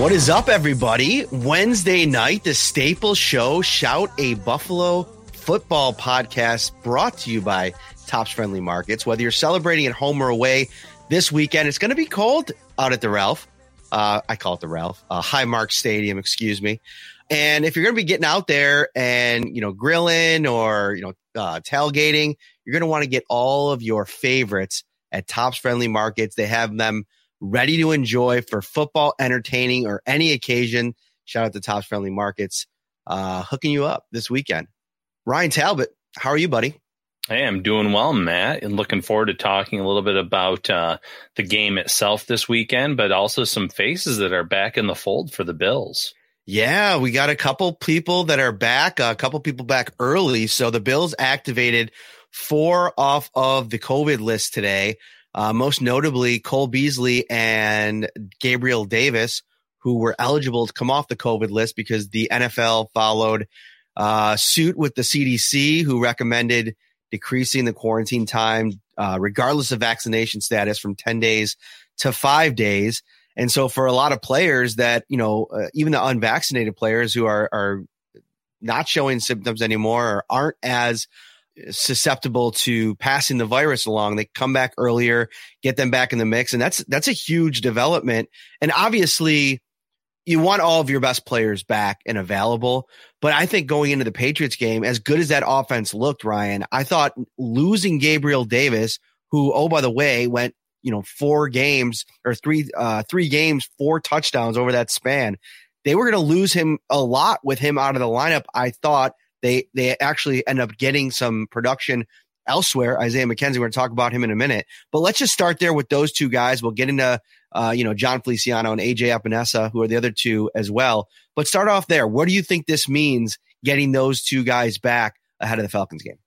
What is up, everybody? Wednesday night, the Staple Show, Shout a Buffalo football podcast brought to you by Tops Friendly Markets. Whether you're celebrating at home or away this weekend, it's going to be cold out at the Ralph. Uh, I call it the Ralph, uh, Highmark Stadium, excuse me. And if you're going to be getting out there and, you know, grilling or, you know, uh, tailgating, you're going to want to get all of your favorites at Tops Friendly Markets. They have them ready to enjoy for football, entertaining, or any occasion. Shout out to Tops Friendly Markets, uh, hooking you up this weekend. Ryan Talbot, how are you, buddy? Hey, I'm doing well, Matt, and looking forward to talking a little bit about uh, the game itself this weekend, but also some faces that are back in the fold for the Bills. Yeah, we got a couple people that are back, a couple people back early. So the Bills activated four off of the COVID list today. Uh, most notably, Cole Beasley and Gabriel Davis, who were eligible to come off the COVID list because the NFL followed uh, suit with the CDC, who recommended decreasing the quarantine time, uh, regardless of vaccination status, from 10 days to five days. And so, for a lot of players that, you know, uh, even the unvaccinated players who are, are not showing symptoms anymore or aren't as susceptible to passing the virus along. They come back earlier, get them back in the mix. And that's, that's a huge development. And obviously you want all of your best players back and available. But I think going into the Patriots game, as good as that offense looked, Ryan, I thought losing Gabriel Davis, who, oh, by the way, went, you know, four games or three, uh, three games, four touchdowns over that span. They were going to lose him a lot with him out of the lineup. I thought they they actually end up getting some production elsewhere. Isaiah McKenzie, we're going to talk about him in a minute. But let's just start there with those two guys. We'll get into uh, you know Jon Feliciano and AJ Epenesa, who are the other two as well. But start off there. What do you think this means getting those two guys back ahead of the Falcons game?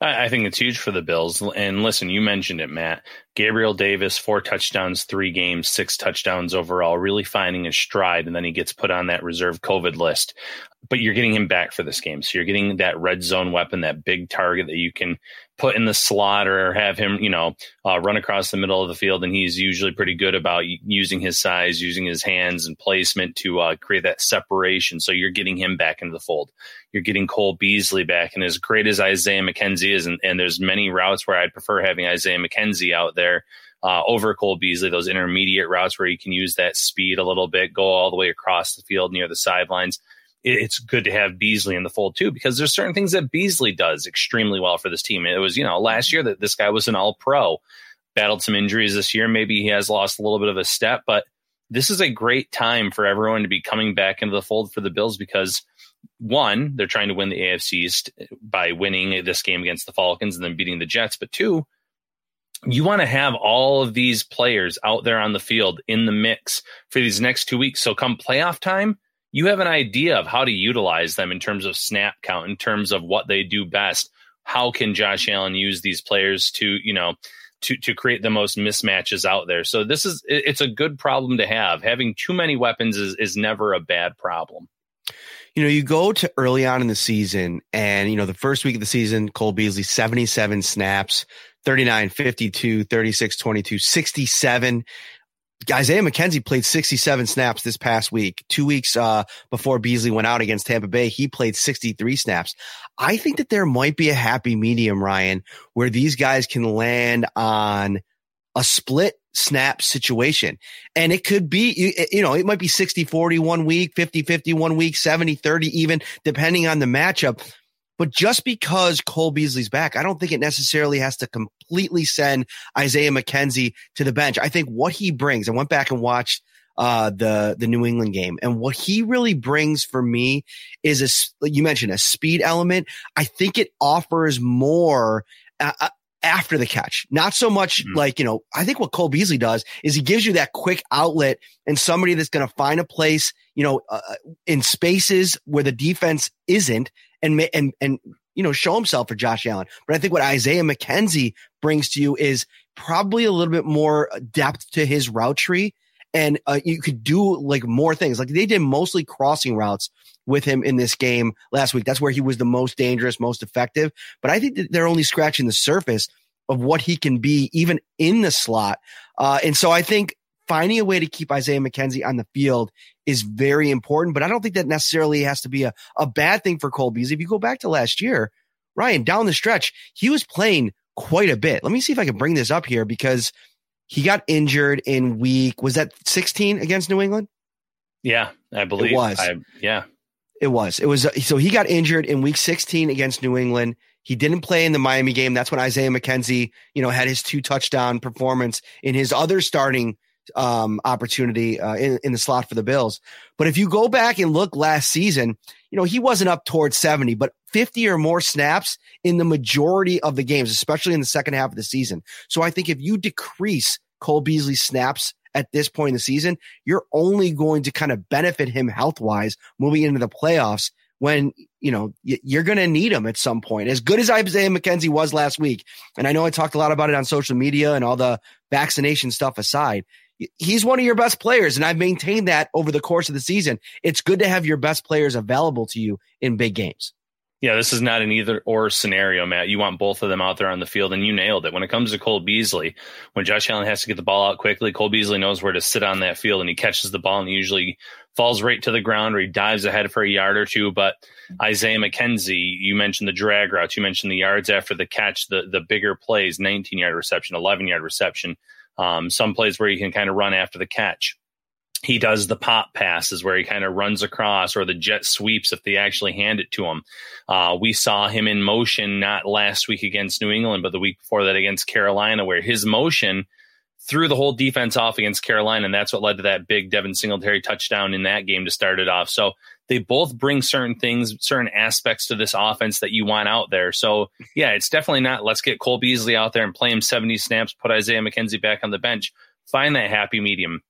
I think it's huge for the Bills. And listen, you mentioned it, Matt. Gabriel Davis, four touchdowns, three games, six touchdowns overall, really finding his stride. And then he gets put on that reserve COVID list. But you're getting him back for this game. So you're getting that red zone weapon, that big target that you can put in the slot or have him, you know, uh, run across the middle of the field. And he's usually pretty good about using his size, using his hands and placement to uh, create that separation. So you're getting him back into the fold. You're getting Cole Beasley back. And as great as Isaiah McKenzie is, and, and there's many routes where I'd prefer having Isaiah McKenzie out there. Uh, over Cole Beasley, those intermediate routes where you can use that speed a little bit, go all the way across the field near the sidelines it's good to have Beasley in the fold too, because there's certain things that Beasley does extremely well for this team. It was, you know, last year that this guy was an all pro, battled some injuries this year. Maybe he has lost a little bit of a step, but this is a great time for everyone to be coming back into the fold for the Bills because one, they're trying to win the AFC East by winning this game against the Falcons and then beating the Jets. But two, you want to have all of these players out there on the field in the mix for these next two weeks. So come playoff time, you have an idea of how to utilize them in terms of snap count, in terms of what they do best. How can Josh Allen use these players to, you know, to, to create the most mismatches out there? So this is, it's a good problem to have. Having too many weapons is, is never a bad problem. You know, you go to early on in the season and, you know, the first week of the season, Cole Beasley, 77 snaps, 39, 52, 36, 22, 67. Isaiah McKenzie played 67 snaps this past week. Two weeks uh, before Beasley went out against Tampa Bay, he played 63 snaps. I think that there might be a happy medium, Ryan, where these guys can land on a split snap situation. And it could be, you, know, it might be 60 40 one week, 50 50 one week, 70 30 even, depending on the matchup. But just because Cole Beasley's back, I don't think it necessarily has to completely send Isaiah McKenzie to the bench. I think what he brings, I went back and watched uh, the the New England game, and what he really brings for me is a you mentioned a speed element. I think it offers more. Uh, uh after the catch. Not so much mm-hmm. like, you know, I think what Cole Beasley does is he gives you that quick outlet and somebody that's going to find a place, you know, uh, in spaces where the defense isn't and, and, and, you know, show himself for Josh Allen. But I think what Isaiah McKenzie brings to you is probably a little bit more depth to his route tree. And uh, you could do like more things. Like they did mostly crossing routes with him in this game last week. That's where he was the most dangerous, most effective. But I think that they're only scratching the surface of what he can be even in the slot. Uh, and so I think finding a way to keep Isaiah McKenzie on the field is very important, but I don't think that necessarily has to be a, a bad thing for Cole Beasley. If you go back to last year, Ryan, down the stretch, he was playing quite a bit. Let me see if I can bring this up here because he got injured in week, was that 16 against New England? Yeah, I believe it was. I, yeah. It was. It was. So he got injured in week 16 against New England. He didn't play in the Miami game. That's when Isaiah McKenzie, you know, had his two touchdown performance in his other starting um, opportunity uh, in, in the slot for the Bills. But if you go back and look last season, you know, he wasn't up towards 70, but 50 or more snaps in the majority of the games, especially in the second half of the season. So I think if you decrease Cole Beasley's snaps at this point in the season, you're only going to kind of benefit him health wise moving into the playoffs when, you know, you're going to need him at some point. As good as Isaiah McKenzie was last week, and I know I talked a lot about it on social media and all the vaccination stuff aside, he's one of your best players. And I've maintained that over the course of the season. It's good to have your best players available to you in big games. Yeah, this is not an either or scenario, Matt. You want both of them out there on the field, and you nailed it. When it comes to Cole Beasley, when Josh Allen has to get the ball out quickly, Cole Beasley knows where to sit on that field, and he catches the ball and he usually falls right to the ground or he dives ahead for a yard or two. But Isaiah McKenzie, you mentioned the drag routes, you mentioned the yards after the catch, the the bigger plays, 19 yard reception, 11 yard reception, um, some plays where you can kind of run after the catch he does the pop passes where he kind of runs across or the jet sweeps if they actually hand it to him. Uh, we saw him in motion not last week against New England, but the week before that against Carolina, where his motion threw the whole defense off against Carolina. And that's what led to that big Devin Singletary touchdown in that game to start it off. So they both bring certain things, certain aspects to this offense that you want out there. So yeah, it's definitely not let's get Cole Beasley out there and play him 70 snaps, put Isaiah McKenzie back on the bench. Find that happy medium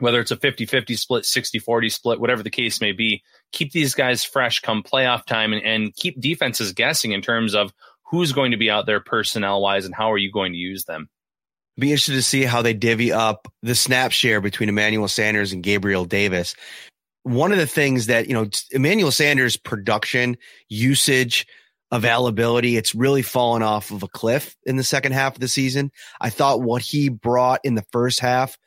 whether it's a 50 50 split, 60 40 split, whatever the case may be, keep these guys fresh come playoff time and, and keep defenses guessing in terms of who's going to be out there personnel wise and how are you going to use them. Be interested to see how they divvy up the snap share between Emmanuel Sanders and Gabriel Davis. One of the things that, you know, Emmanuel Sanders' production, usage, availability, it's really fallen off of a cliff in the second half of the season. I thought what he brought in the first half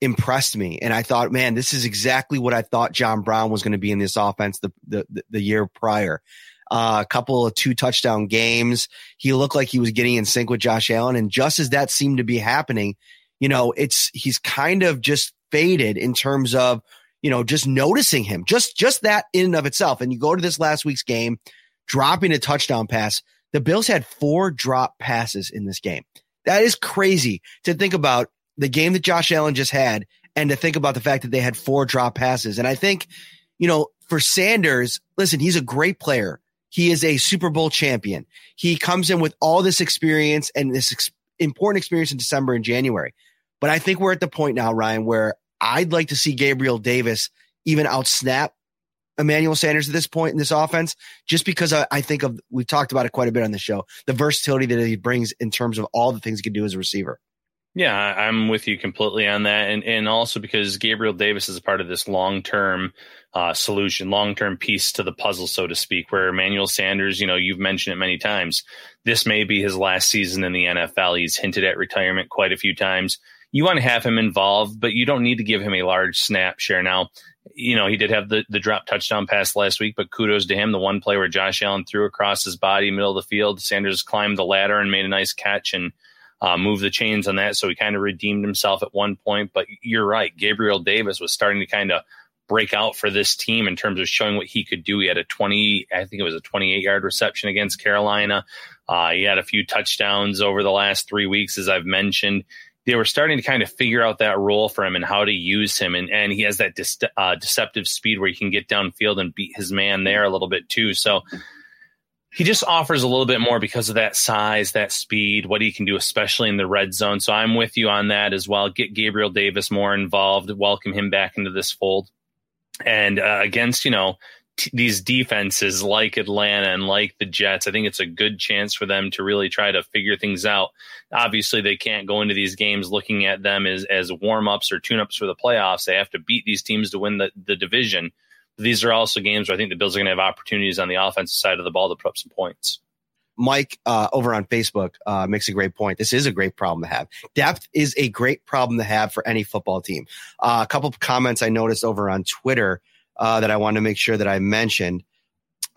impressed me. And I thought, man, this is exactly what I thought John Brown was going to be in this offense the, the, the year prior. Uh, a couple of two touchdown games. He looked like he was getting in sync with Josh Allen. And just as that seemed to be happening, you know, it's, he's kind of just faded in terms of, you know, just noticing him, just, just that in and of itself. And you go to this last week's game, dropping a touchdown pass. The Bills had four drop passes in this game. That is crazy to think about the game that Josh Allen just had and to think about the fact that they had four drop passes. And I think, you know, for Sanders, listen, he's a great player. He is a Super Bowl champion. He comes in with all this experience and this ex- important experience in December and January. But I think we're at the point now, Ryan, where I'd like to see Gabriel Davis even outsnap Emmanuel Sanders at this point in this offense, just because I, I, think of, we've talked about it quite a bit on the show, the versatility that he brings in terms of all the things he can do as a receiver. Yeah, I'm with you completely on that, and and also because Gabriel Davis is a part of this long term uh, solution, long term piece to the puzzle, so to speak. Where Emmanuel Sanders, you know, you've mentioned it many times. This may be his last season in the NFL. He's hinted at retirement quite a few times. You want to have him involved, but you don't need to give him a large snap share now. You know, he did have the, the drop touchdown pass last week, but kudos to him. The one play where Josh Allen threw across his body, middle of the field, Sanders climbed the ladder and made a nice catch and uh, move the chains on that. So he kind of redeemed himself at one point. But you're right. Gabriel Davis was starting to kind of break out for this team in terms of showing what he could do. He had a 20, I think it was a 28 yard reception against Carolina. Uh, he had a few touchdowns over the last three weeks, as I've mentioned. They were starting to kind of figure out that role for him and how to use him. And, and he has that dis- uh, deceptive speed where he can get downfield and beat his man there a little bit too. So he just offers a little bit more because of that size, that speed, what he can do, especially in the red zone. So I'm with you on that as well. Get Gabriel Davis more involved, welcome him back into this fold. And uh, against, you know, t- these defenses like Atlanta and like the Jets, I think it's a good chance for them to really try to figure things out. Obviously, they can't go into these games looking at them as, as warm ups or tune ups for the playoffs. They have to beat these teams to win the, the division these are also games where I think the Bills are going to have opportunities on the offensive side of the ball to put up some points. Mike uh, over on Facebook uh, makes a great point. This is a great problem to have. Depth is a great problem to have for any football team. Uh, a couple of comments I noticed over on Twitter uh, that I wanted to make sure that I mentioned.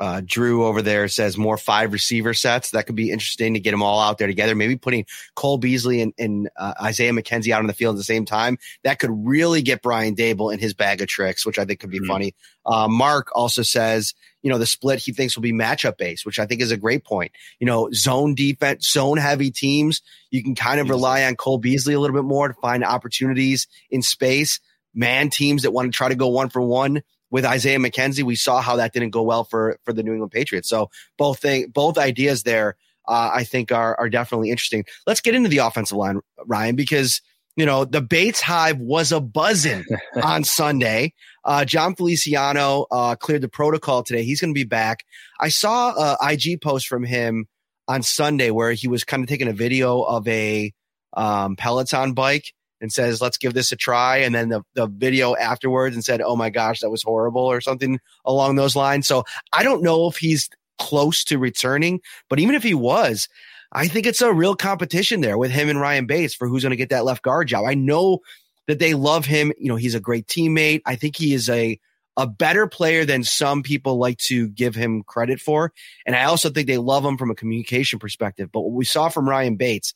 Uh, Drew over there says more five receiver sets. That could be interesting to get them all out there together. Maybe putting Cole Beasley and, and uh, Isaiah McKenzie out on the field at the same time. That could really get Brian Daboll in his bag of tricks, which I think could be mm-hmm. funny. Uh, Mark also says, you know, the split he thinks will be matchup based, which I think is a great point. You know, zone defense, zone heavy teams, you can kind of rely on Cole Beasley a little bit more to find opportunities in space. Man teams that want to try to go one for one with Isaiah McKenzie, we saw how that didn't go well for for the New England Patriots. So both thing, both ideas there, uh, I think are are definitely interesting. Let's get into the offensive line, Ryan, because you know the Bates hive was a buzzing on Sunday. Uh, Jon Feliciano uh, cleared the protocol today. He's going to be back. I saw a IG post from him on Sunday where he was kind of taking a video of a um, Peloton bike and says, let's give this a try. And then the, the video afterwards and said, oh my gosh, that was horrible or something along those lines. So I don't know if he's close to returning, but even if he was, I think it's a real competition there with him and Ryan Bates for who's going to get that left guard job. I know that they love him. You know, he's a great teammate. I think he is a, a better player than some people like to give him credit for. And I also think they love him from a communication perspective. But what we saw from Ryan Bates,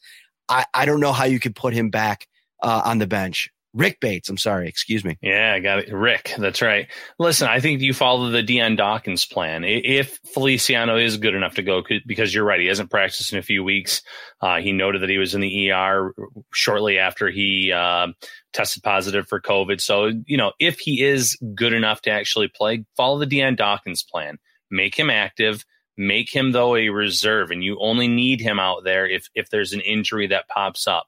I, I don't know how you could put him back uh, on the bench. Rick Bates, I'm sorry, excuse me. Yeah, I got it. Rick, that's right. Listen, I think you follow the Dion Dawkins plan. If Feliciano is good enough to go, because you're right, he hasn't practiced in a few weeks. Uh, he noted that he was in the ER shortly after he uh, tested positive for COVID. So, you know, if he is good enough to actually play, follow the Dion Dawkins plan. Make him active. Make him though a reserve, and you only need him out there if if there's an injury that pops up.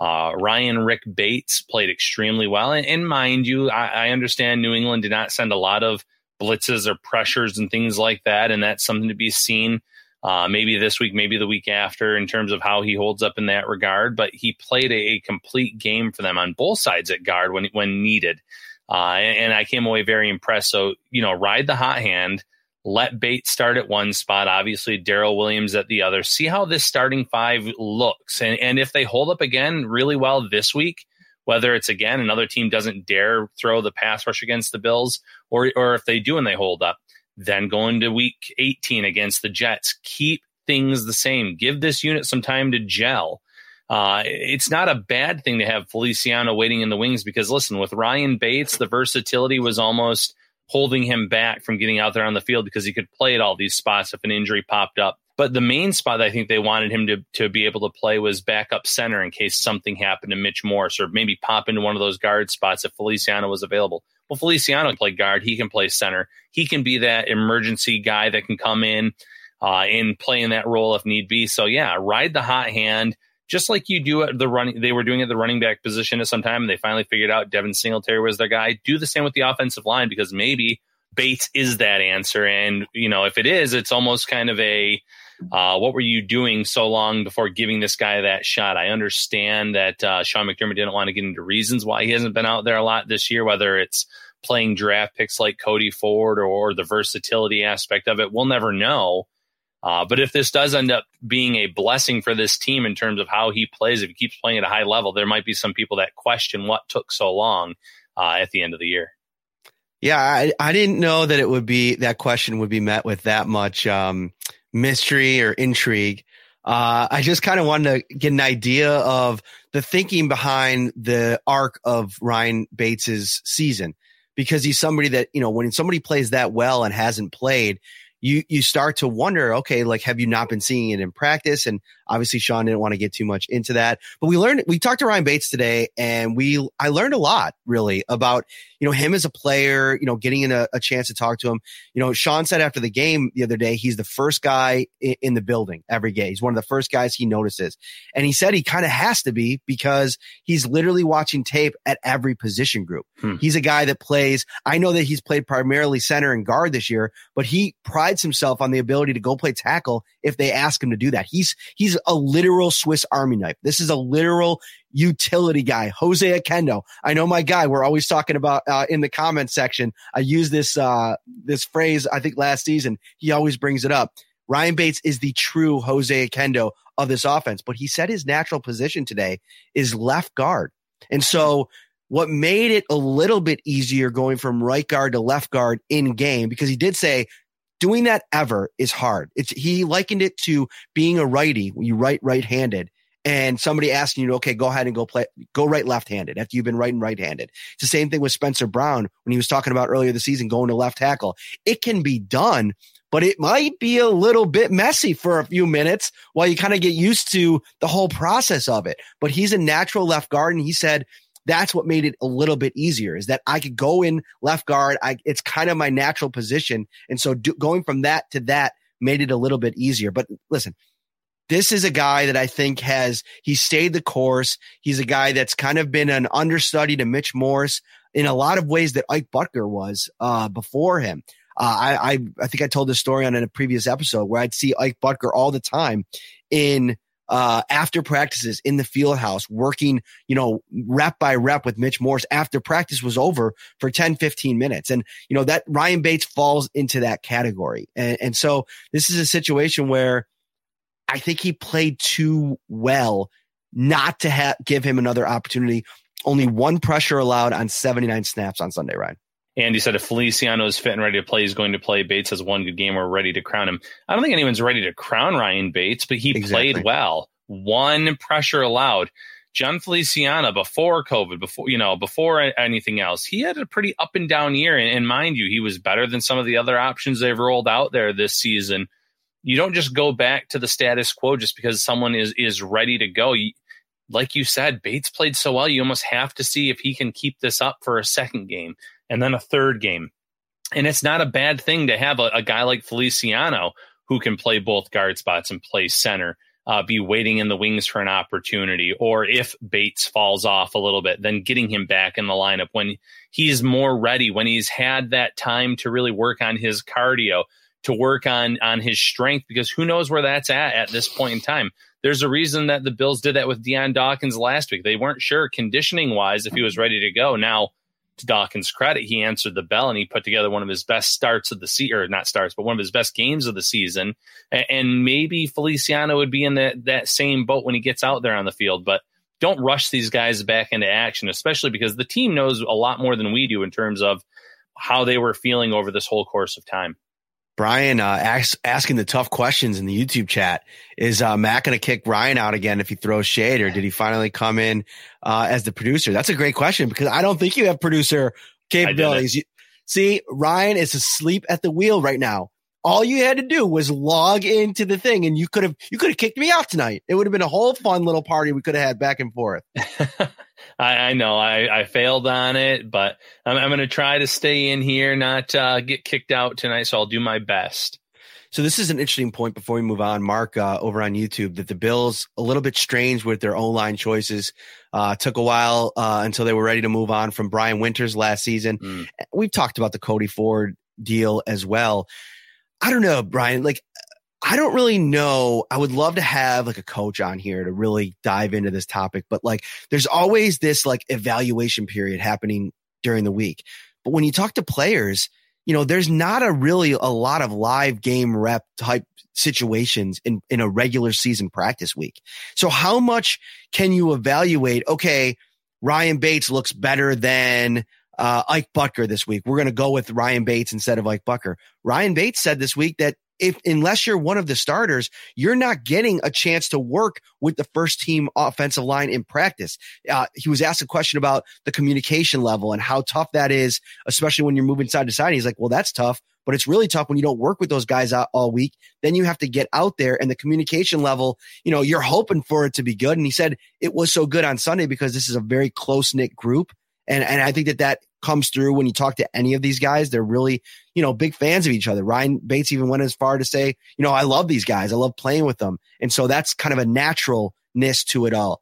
Uh, Ryan Rick Bates played extremely well. And, and mind you, I, I, understand New England did not send a lot of blitzes or pressures and things like that. And that's something to be seen uh, maybe this week, maybe the week after in terms of how he holds up in that regard. But he played a, a complete game for them on both sides at guard when, when needed. Uh, and, and I came away very impressed. So, you know, ride the hot hand let Bates start at one spot, obviously Daryl Williams at the other. See how this starting five looks. And, and if they hold up again really well this week, whether it's again another team doesn't dare throw the pass rush against the Bills, or or if they do and they hold up, then going to week 18 against the Jets. Keep things the same. Give this unit some time to gel. Uh, it's not a bad thing to have Feliciano waiting in the wings because listen, with Ryan Bates, the versatility was almost – holding him back from getting out there on the field because he could play at all these spots if an injury popped up. But the main spot I think they wanted him to, to be able to play was backup center in case something happened to Mitch Morse or maybe pop into one of those guard spots if Feliciano was available. Well, Feliciano can play guard. He can play center. He can be that emergency guy that can come in uh, and play in that role if need be. So, yeah, ride the hot hand just like you do at the running, they were doing at the running back position at some time, and they finally figured out Devin Singletary was their guy. Do the same with the offensive line because maybe Bates is that answer. And, you know, if it is, it's almost kind of a, uh, what were you doing so long before giving this guy that shot? I understand that uh, Sean McDermott didn't want to get into reasons why he hasn't been out there a lot this year, whether it's playing draft picks like Cody Ford or, or the versatility aspect of it. We'll never know. Uh, but if this does end up being a blessing for this team in terms of how he plays, if he keeps playing at a high level, there might be some people that question what took so long uh, at the end of the year. Yeah, I, I didn't know that it would be that question would be met with that much um, mystery or intrigue. Uh, I just kind of wanted to get an idea of the thinking behind the arc of Ryan Bates's season because he's somebody that, you know, when somebody plays that well and hasn't played, you you start to wonder, okay, like have you not been seeing it in practice? And obviously Sean didn't want to get too much into that. But we learned we talked to Ryan Bates today and we I learned a lot really about, you know, him as a player, you know, getting in a, a chance to talk to him. You know, Sean said after the game the other day, he's the first guy in, in the building every game. He's one of the first guys he notices. And he said he kind of has to be because he's literally watching tape at every position group. Hmm. He's a guy that plays, I know that he's played primarily center and guard this year, but he prides himself on the ability to go play tackle if they ask him to do that. He's, he's a literal Swiss army knife. This is a literal utility guy, Jose Oquendo. I know my guy. We're always talking about uh, in the comment section. I use this uh, this phrase. I think last season he always brings it up. Ryan Bates is the true Jose Oquendo of this offense, but he said his natural position today is left guard, and so what made it a little bit easier going from right guard to left guard in game because he did say doing that ever is hard. It's he likened it to being a righty you write right-handed and somebody asking you, okay, go ahead and go play, go right left-handed after you've been right and right-handed. It's the same thing with Spencer Brown when he was talking about earlier the season going to left tackle. It can be done, but it might be a little bit messy for a few minutes while you kind of get used to the whole process of it. But he's a natural left guard, and he said that's what made it a little bit easier is that I could go in left guard. I, it's kind of my natural position. And so do, going from that to that made it a little bit easier. But listen, this is a guy that I think has, he stayed the course. He's a guy that's kind of been an understudy to Mitch Morse in a lot of ways that Ike Boettger was, uh, before him. Uh, I, I, I think I told this story on a previous episode where I'd see Ike Boettger all the time in, uh, after practices in the field house, working, you know, rep by rep with Mitch Morse after practice was over for 10, 15 minutes. And, you know, that Ryan Bates falls into that category. And, and so this is a situation where I think he played too well not to ha- give him another opportunity. Only one pressure allowed on 79 snaps on Sunday, Ryan. Andy said if Feliciano is fit and ready to play, he's going to play. Bates has one good game. We're ready to crown him. I don't think anyone's ready to crown Ryan Bates, but he exactly. played well. One pressure allowed. Jon Feliciano before COVID, before you know, before anything else, he had a pretty up and down year. And, and mind you, he was better than some of the other options they've rolled out there this season you don't just go back to the status quo just because someone is is ready to go. You, like you said, Bates played so well, you almost have to see if he can keep this up for a second game and then a third game. And it's not a bad thing to have a, a guy like Feliciano who can play both guard spots and play center. Uh, be waiting in the wings for an opportunity, or if Bates falls off a little bit, then getting him back in the lineup when he's more ready, when he's had that time to really work on his cardio, to work on on his strength because who knows where that's at at this point in time. There's a reason that the Bills did that with Dion Dawkins last week. They weren't sure conditioning wise if he was ready to go. Now, to Dawkins' credit, he answered the bell and he put together one of his best starts of the season, or not starts, but one of his best games of the season. And maybe Feliciano would be in that that same boat when he gets out there on the field, but. Don't rush these guys back into action, especially because the team knows a lot more than we do in terms of how they were feeling over this whole course of time. Brian uh, ask, asking the tough questions in the YouTube chat. Is uh, Matt going to kick Ryan out again if he throws shade, or did he finally come in uh, as the producer? That's a great question because I don't think you have producer capabilities. You, see, Ryan is asleep at the wheel right now. All you had to do was log into the thing, and you could have you could have kicked me out tonight. It would have been a whole fun little party we could have had back and forth. I, I know I, I, failed on it, but I'm, I'm going to try to stay in here, not uh, get kicked out tonight. So I'll do my best. So this is an interesting point before we move on, Mark, uh, over on YouTube, that the Bills a little bit strange with their own line choices. Uh, took a while uh, until they were ready to move on from Brian Winters last season. Mm. We've talked about the Cody Ford deal as well. I don't know, Brian. Like I don't really know. I would love to have like a coach on here to really dive into this topic, but like there's always this like evaluation period happening during the week. But when you talk to players, you know, there's not a really a lot of live game rep type situations in, in a regular season practice week. So how much can you evaluate? Okay, Ryan Bates looks better than uh, Ike Boettger this week. We're going to go with Ryan Bates instead of Ike Boettger. Ryan Bates said this week that if unless you're one of the starters, you're not getting a chance to work with the first team offensive line in practice. Uh, he was asked a question about the communication level and how tough that is, especially when you're moving side to side. He's like, well, that's tough, but it's really tough when you don't work with those guys out all week. Then you have to get out there and the communication level, you know, you're hoping for it to be good. And he said it was so good on Sunday because this is a very close knit group. And, and I think that that comes through when you talk to any of these guys. They're really, you know, big fans of each other. Ryan Bates even went as far to say, you know, I love these guys. I love playing with them. And so that's kind of a naturalness to it all.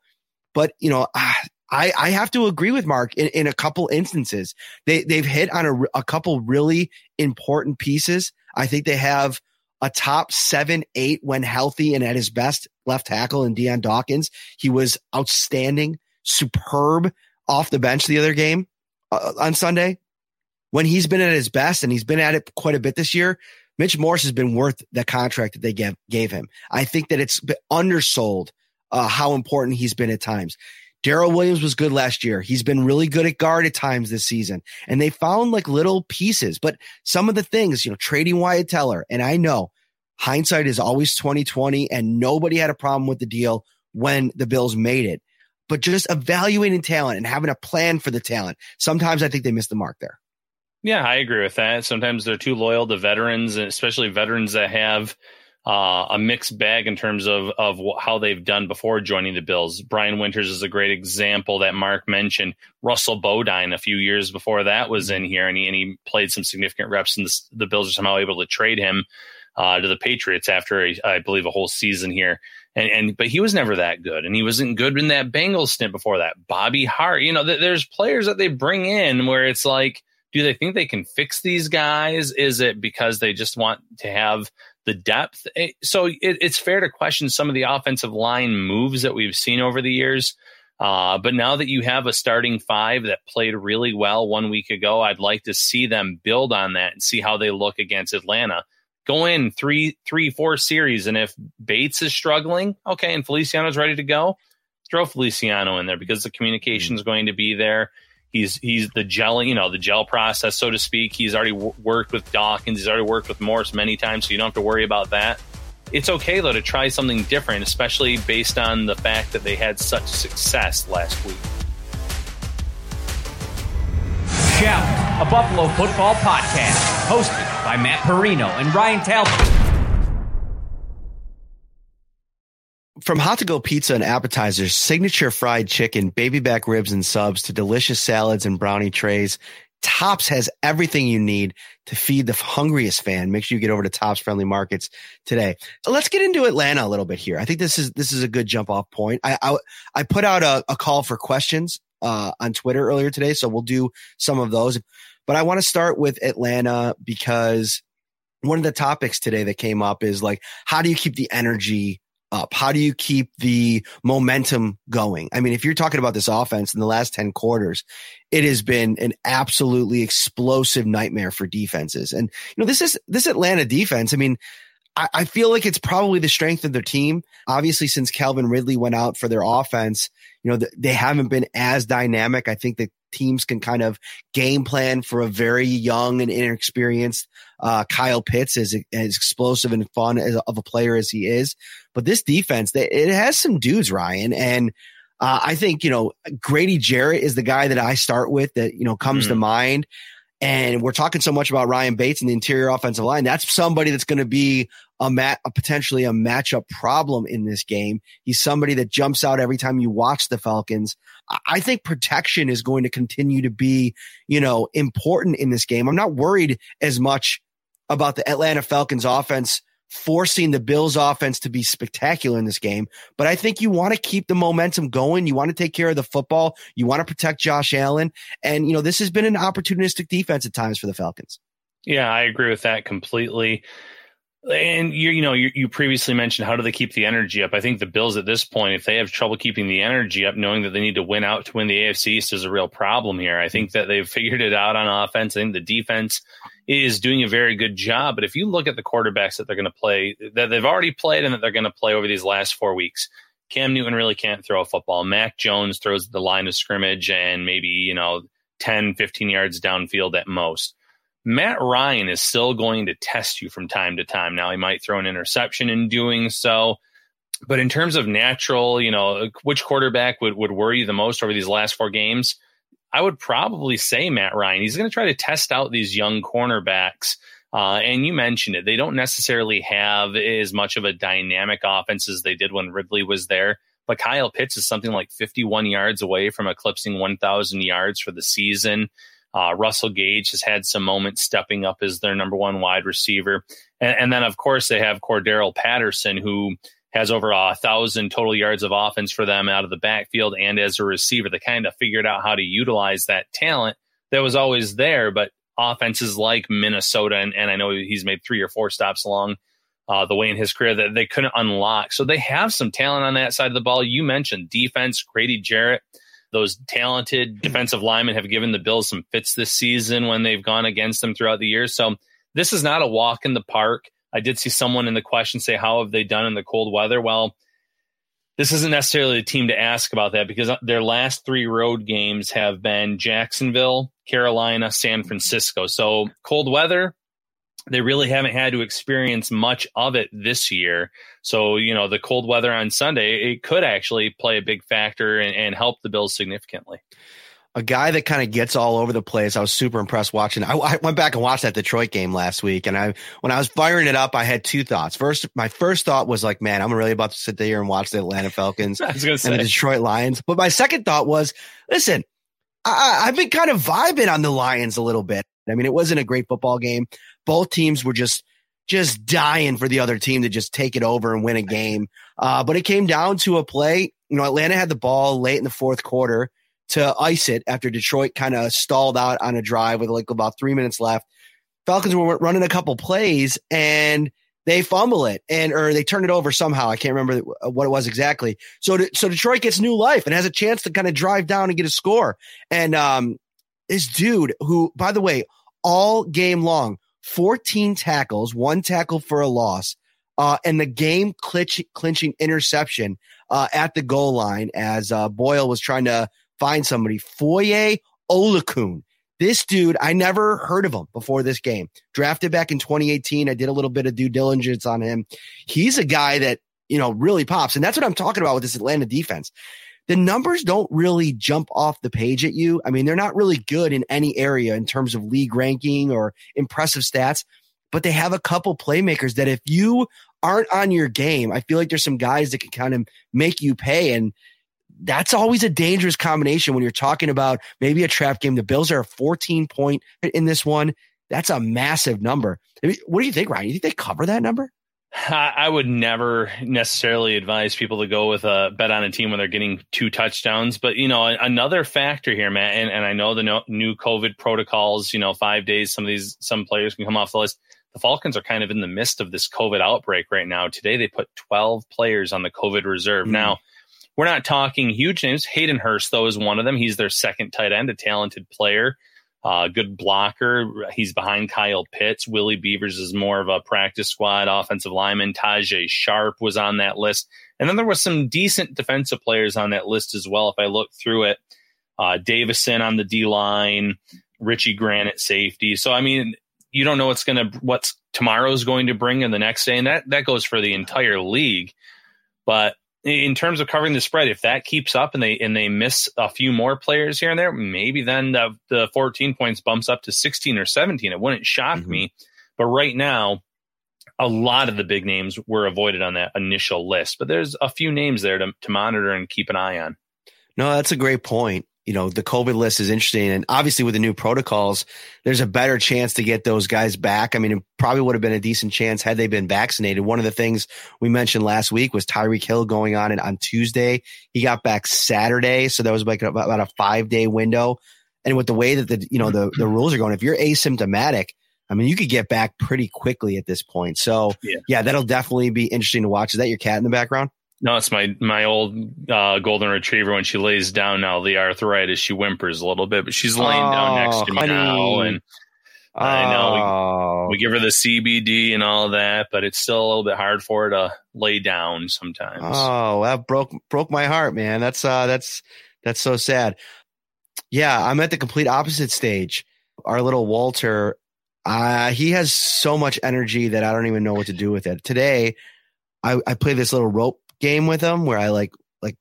But, you know, ah, I, I have to agree with Mark in, in a couple instances. They, they've hit on a, a couple really important pieces. I think they have a top seven, eight when healthy and at his best left tackle in Dion Dawkins. He was outstanding, superb off the bench the other game uh, on Sunday. When he's been at his best and he's been at it quite a bit this year, Mitch Morse has been worth the contract that they gave, gave him. I think that it's undersold uh, how important he's been at times. Daryl Williams was good last year. He's been really good at guard at times this season. And they found like little pieces, but some of the things, you know, trading Wyatt Teller. And I know hindsight is always 2020 and nobody had a problem with the deal when the Bills made it. But just evaluating talent and having a plan for the talent. Sometimes I think they miss the mark there. Yeah, I agree with that. Sometimes they're too loyal to veterans, and especially veterans that have uh, a mixed bag in terms of of how they've done before joining the Bills. Brian Winters is a great example that Mark mentioned. Russell Bodine a few years before that was in here, and he, and he played some significant reps, and the, the Bills are somehow able to trade him uh, to the Patriots after a, I believe a whole season here. And, and but he was never that good, and he wasn't good in that Bengals stint before that. Bobby Hart, you know, th- there's players that they bring in where it's like do they think they can fix these guys? Is it because they just want to have the depth. Eh, so it, it's fair to question some of the offensive line moves that we've seen over the years. Uh, but now that you have a starting five that played really well one week ago, I'd like to see them build on that and see how they look against Atlanta. Go in three, three, four series, and if Bates is struggling, okay, and Feliciano's ready to go, throw Feliciano in there because the communication is mm-hmm. going to be there. He's he's the gel, you know, the gel process, so to speak. He's already w- worked with Dawkins. He's already worked with Morse many times, so you don't have to worry about that. It's okay though to try something different, especially based on the fact that they had such success last week. Shout, a Buffalo football podcast, hosted by Matt Parrino and Ryan Talbot. From hot to go pizza and appetizers, signature fried chicken, baby back ribs and subs to delicious salads and brownie trays, Tops has everything you need to feed the hungriest fan. Make sure you get over to Tops Friendly Markets today. So Let's get into Atlanta a little bit here. I think this is this is a good jump off point. I I, I put out a, a call for questions uh, on Twitter earlier today, so we'll do some of those. But I want to start with Atlanta because one of the topics today that came up is like, how do you keep the energy up? How do you keep the momentum going? I mean, if you're talking about this offense in the last 10 quarters, it has been an absolutely explosive nightmare for defenses. And, you know, this is, this Atlanta defense. I mean, I, I feel like it's probably the strength of their team. Obviously, since Calvin Ridley went out for their offense, you know, they haven't been as dynamic. I think that teams can kind of game plan for a very young and inexperienced uh, Kyle Pitts, as, as explosive and fun as, of a player as he is. But this defense, they, it has some dudes, Ryan, and uh, I think you know Grady Jarrett is the guy that I start with that you know comes mm-hmm. to mind. And we're talking so much about Ryan Bates and the interior offensive line. That's somebody that's going to be a a potentially a matchup problem in this game. He's somebody that jumps out every time you watch the Falcons. I think protection is going to continue to be, you know, important in this game. I'm not worried as much about the Atlanta Falcons offense forcing the Bills offense to be spectacular in this game. But I think you want to keep the momentum going. You want to take care of the football. You want to protect Josh Allen. And, you know, this has been an opportunistic defense at times for the Falcons. Yeah, I agree with that completely. And you, you know, you, you previously mentioned how do they keep the energy up? I think the Bills at this point, if they have trouble keeping the energy up, knowing that they need to win out to win the AFC East is a real problem here. I think that they've figured it out on offense. I think the defense is doing a very good job. But if you look at the quarterbacks that they're going to play, that they've already played and that they're going to play over these last four weeks, Cam Newton really can't throw a football. Mac Jones throws the line of scrimmage and maybe, you know, 10, 15 yards downfield at most. Matt Ryan is still going to test you from time to time. Now, he might throw an interception in doing so. But in terms of natural, you know, which quarterback would, would worry you the most over these last four games? I would probably say Matt Ryan. He's going to try to test out these young cornerbacks Uh, and you mentioned it; they don't necessarily have as much of a dynamic offense as they did when Ridley was there. But Kyle Pitts is something like 51 yards away from eclipsing 1,000 yards for the season. Uh, Russell Gage has had some moments stepping up as their number one wide receiver. And, and then, of course, they have Cordarrelle Patterson, who has over a thousand total yards of offense for them out of the backfield and as a receiver. They kind of figured out how to utilize that talent that was always there, but offenses like Minnesota, and, and I know he's made three or four stops along uh, the way in his career that they couldn't unlock. So they have some talent on that side of the ball. You mentioned defense, Grady Jarrett. Those talented defensive linemen have given the Bills some fits this season when they've gone against them throughout the year. So this is not a walk in the park. I did see someone in the question say, How have they done in the cold weather? Well, this isn't necessarily a team to ask about that because their last three road games have been Jacksonville, Carolina, San Francisco. So cold weather, they really haven't had to experience much of it this year. So, you know, the cold weather on Sunday, it could actually play a big factor and, and help the Bills significantly a guy that kind of gets all over the place. I was super impressed watching. I, I, went back and watched that Detroit game last week, and I when I was firing it up, I had two thoughts. First, my first thought was like, "Man, I'm really about to sit there and watch the Atlanta Falcons and the Detroit Lions." But my second thought was, "Listen, I, I've been kind of vibing on the Lions a little bit. I mean, it wasn't a great football game. Both teams were just." Just dying for the other team to just take it over and win a game. Uh, but it came down to a play. You know, Atlanta had the ball late in the fourth quarter to ice it after Detroit kind of stalled out on a drive with like about three minutes left. Falcons were running a couple plays and they fumble it and or they turn it over somehow. I can't remember what it was exactly. So so Detroit gets new life and has a chance to kind of drive down and get a score. And um, this dude who, by the way, all game long, 14 tackles, one tackle for a loss, uh, and the game clinch, clinching interception uh, at the goal line as uh, Boyle was trying to find somebody. Foye Oluokun. This dude, I never heard of him before this game. Drafted back in 2018. I did a little bit of due diligence on him. He's a guy that, you know, really pops. And that's what I'm talking about with this Atlanta defense. The numbers don't really jump off the page at you. I mean, they're not really good in any area in terms of league ranking or impressive stats, but they have a couple playmakers that if you aren't on your game, I feel like there's some guys that can kind of make you pay. And that's always a dangerous combination when you're talking about maybe a trap game. The Bills are a 14 point in this one. That's a massive number. I mean, what do you think, Ryan? You think they cover that number? I would never necessarily advise people to go with a bet on a team when they're getting two touchdowns. But, you know, another factor here, Matt, and, and I know the no, new COVID protocols, you know, five days, some of these, some players can come off the list. The Falcons are kind of in the midst of this COVID outbreak right now. Today, they put 12 players on the COVID reserve. Mm. Now, we're not talking huge names. Hayden Hurst, though, is one of them. He's their second tight end, a talented player, uh, good blocker. He's behind Kyle Pitts. Willie Beavers is more of a practice squad offensive lineman. Tajae Sharpe was on that list. And then there was some decent defensive players on that list as well. If I look through it, uh, Davidson on the D line, Richie Grant at safety. So, I mean, you don't know what's going to, what's tomorrow's going to bring in the next day. And that, that goes for the entire league. But in terms of covering the spread, if that keeps up and they and they miss a few more players here and there, maybe then the, the 14 points bumps up to 16 or 17. It wouldn't shock mm-hmm. me. But right now, a lot of the big names were avoided on that initial list. But there's a few names there to, to monitor and keep an eye on. No, that's a great point you know, the COVID list is interesting. And obviously with the new protocols, there's a better chance to get those guys back. I mean, it probably would have been a decent chance had they been vaccinated. One of the things we mentioned last week was Tyreek Hill going on and on Tuesday. He got back Saturday. So that was like about a five day window. And with the way that the, you know, the, the rules are going, if you're asymptomatic, I mean, you could get back pretty quickly at this point. So yeah, yeah that'll definitely be interesting to watch. Is that your cat in the background? No, it's my my old uh, golden retriever. When she lays down now, the arthritis, she whimpers a little bit, but she's laying oh, down next to me honey. now, and oh. I know we, oh. we, give her the CBD and all that, but it's still a little bit hard for her to lay down sometimes. Oh, that broke broke my heart, man. That's uh, that's that's so sad. Yeah, I'm at the complete opposite stage. Our little Walter, uh, he has so much energy that I don't even know what to do with it. Today, I, I play this little rope game with him where I like like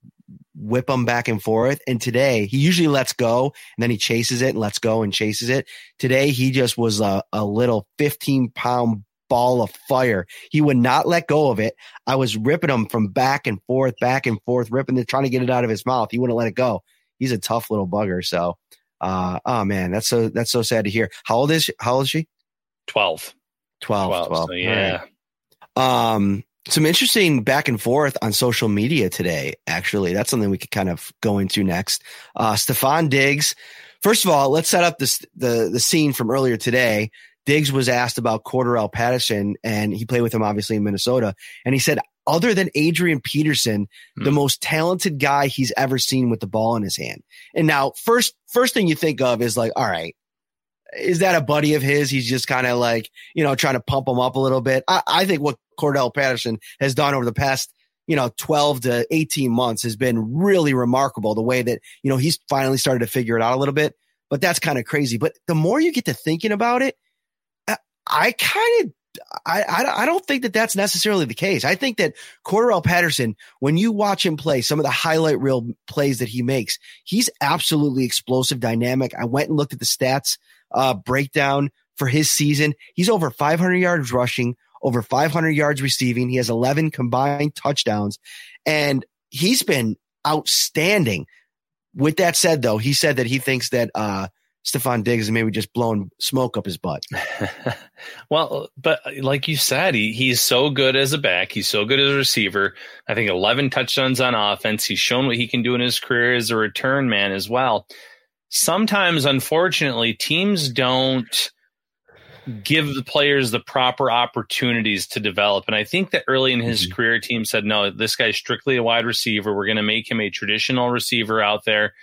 whip him back and forth. And today he usually lets go and then he chases it and lets go and chases it. Today he just was a, a little 15 pound ball of fire. He would not let go of it. I was ripping him from back and forth, back and forth, ripping it, trying to get it out of his mouth. He wouldn't let it go. He's a tough little bugger. So, uh, oh man, that's so, that's so sad to hear. How old is, she? how old is she? 12. 12. 12. 12. So, yeah. Right. Um, some interesting back and forth on social media today. Actually, that's something we could kind of go into next. Uh, Stefon Diggs. First of all, let's set up this, the, the scene from earlier today. Diggs was asked about Cordarrelle Patterson and he played with him obviously in Minnesota. And he said, other than Adrian Peterson, hmm. the most talented guy he's ever seen with the ball in his hand. And now first, first thing you think of is like, all right, is that a buddy of his? He's just kind of like, you know, trying to pump him up a little bit. I, I think what Cordarrelle Patterson has done over the past, you know, 12 to 18 months has been really remarkable. The way that, you know, he's finally started to figure it out a little bit, but that's kind of crazy. But the more you get to thinking about it, I kind of I, I, I don't think that that's necessarily the case. I think that Cordarrelle Patterson, when you watch him play some of the highlight reel plays that he makes, he's absolutely explosive, dynamic. I went and looked at the stats uh, breakdown for his season. He's over 500 yards rushing, over 500 yards receiving. He has 11 combined touchdowns, and he's been outstanding. With that said, though, he said that he thinks that uh, Stefon Diggs is maybe just blowing smoke up his butt. well, but like you said, he, he's so good as a back. He's so good as a receiver. I think 11 touchdowns on offense. He's shown what he can do in his career as a return man as well. Sometimes, unfortunately, teams don't give the players the proper opportunities to develop. And I think that early in his mm-hmm. career, team said, no, this guy's strictly a wide receiver. We're going to make him a traditional receiver out there.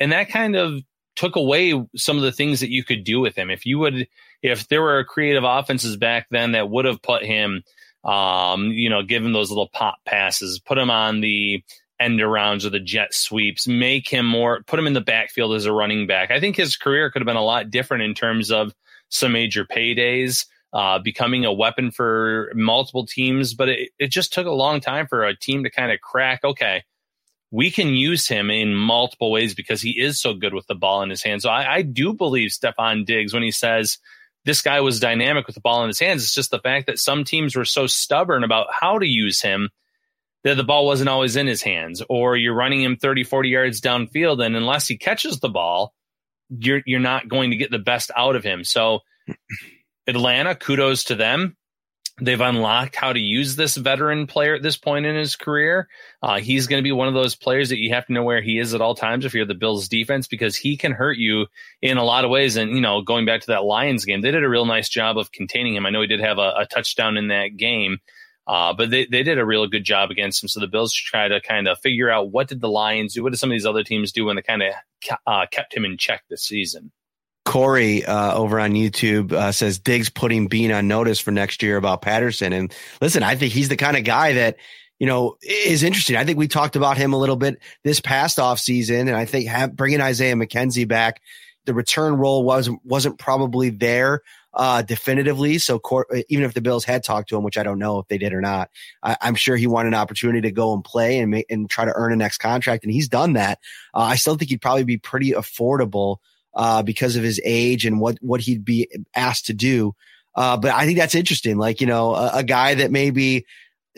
And that kind of took away some of the things that you could do with him. If you would, if there were creative offenses back then that would have put him, um, you know, give him those little pop passes, put him on the end arounds or the jet sweeps, make him more, put him in the backfield as a running back. I think his career could have been a lot different in terms of some major paydays, uh, becoming a weapon for multiple teams. But it, it just took a long time for a team to kind of crack. Okay, we can use him in multiple ways because he is so good with the ball in his hands. So I, I do believe Stefon Diggs when he says this guy was dynamic with the ball in his hands. It's just the fact that some teams were so stubborn about how to use him that the ball wasn't always in his hands, or you're running him 30, 40 yards downfield. And unless he catches the ball, you're, you're not going to get the best out of him. So Atlanta, kudos to them. They've unlocked how to use this veteran player at this point in his career. Uh, he's going to be one of those players that you have to know where he is at all times if you're the Bills defense because he can hurt you in a lot of ways. And, you know, going back to that Lions game, they did a real nice job of containing him. I know he did have a, a touchdown in that game. Uh, but they, they did a real good job against him. So the Bills try to kind of figure out what did the Lions do? What did some of these other teams do when they kind of uh, kept him in check this season? Corey uh, over on YouTube uh, says Diggs putting Beane on notice for next year about Patterson. And listen, I think he's the kind of guy that, you know, is interesting. I think we talked about him a little bit this past off season, and I think bringing Isaiah McKenzie back, the return role was wasn't probably there uh, definitively. So Cor- even if the Bills had talked to him, which I don't know if they did or not, I- am sure he wanted an opportunity to go and play and make, and try to earn a next contract, and he's done that. Uh, I still think he'd probably be pretty affordable uh, because of his age and what, what he'd be asked to do. Uh, but I think that's interesting. Like, you know, a, a guy that maybe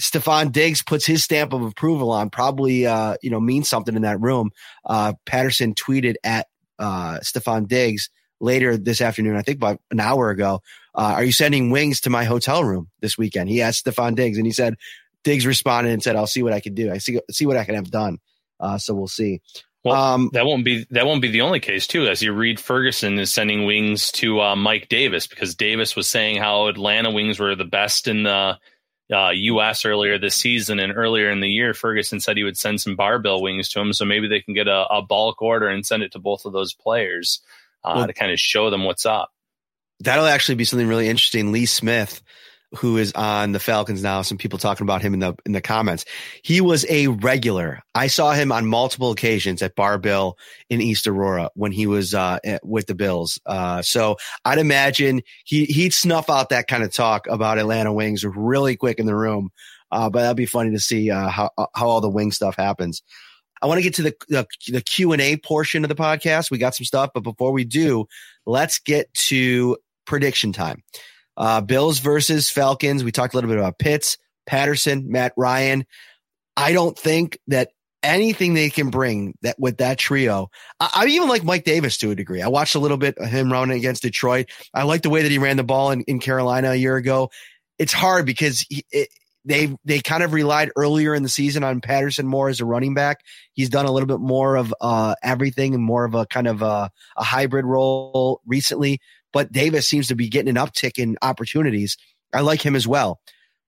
Stefon Diggs puts his stamp of approval on probably, uh, you know, means something in that room. Uh, Patterson tweeted at, uh, Stefon Diggs later this afternoon, I think about an hour ago. Uh, are you sending wings to my hotel room this weekend? He asked Stefon Diggs and he said, Diggs responded and said, I'll see what I can do. I see, see what I can have done. Uh, so we'll see. Well, um, that won't be that won't be the only case too. As you read, Ferguson is sending wings to uh, Mike Davis because Davis was saying how Atlanta wings were the best in the uh, U.S. earlier this season, and earlier in the year, Ferguson said he would send some Bar Bill wings to him, so maybe they can get a, a bulk order and send it to both of those players uh, well, to kind of show them what's up. That'll actually be something really interesting. Lee Smith who is on the Falcons now. Some people talking about him in the in the comments. He was a regular. I saw him on multiple occasions at Bar Bill in East Aurora when he was uh, with the Bills. Uh, so I'd imagine he he'd snuff out that kind of talk about Atlanta Wings really quick in the room. Uh, but that'd be funny to see uh, how how all the wing stuff happens. I want to get to the, the, the Q&A portion of the podcast. We got some stuff, but before we do, let's get to prediction time. Uh, Bills versus Falcons. We talked a little bit about Pitts, Patterson, Matt Ryan. I don't think that anything they can bring that with that trio. I, I, even like Mike Davis to a degree. I watched a little bit of him running against Detroit. I like the way that he ran the ball in, in Carolina a year ago. It's hard because he, they they kind of relied earlier in the season on Patterson more as a running back. He's done a little bit more of uh, everything and more of a kind of a, a hybrid role recently. But Davis seems to be getting an uptick in opportunities. I like him as well.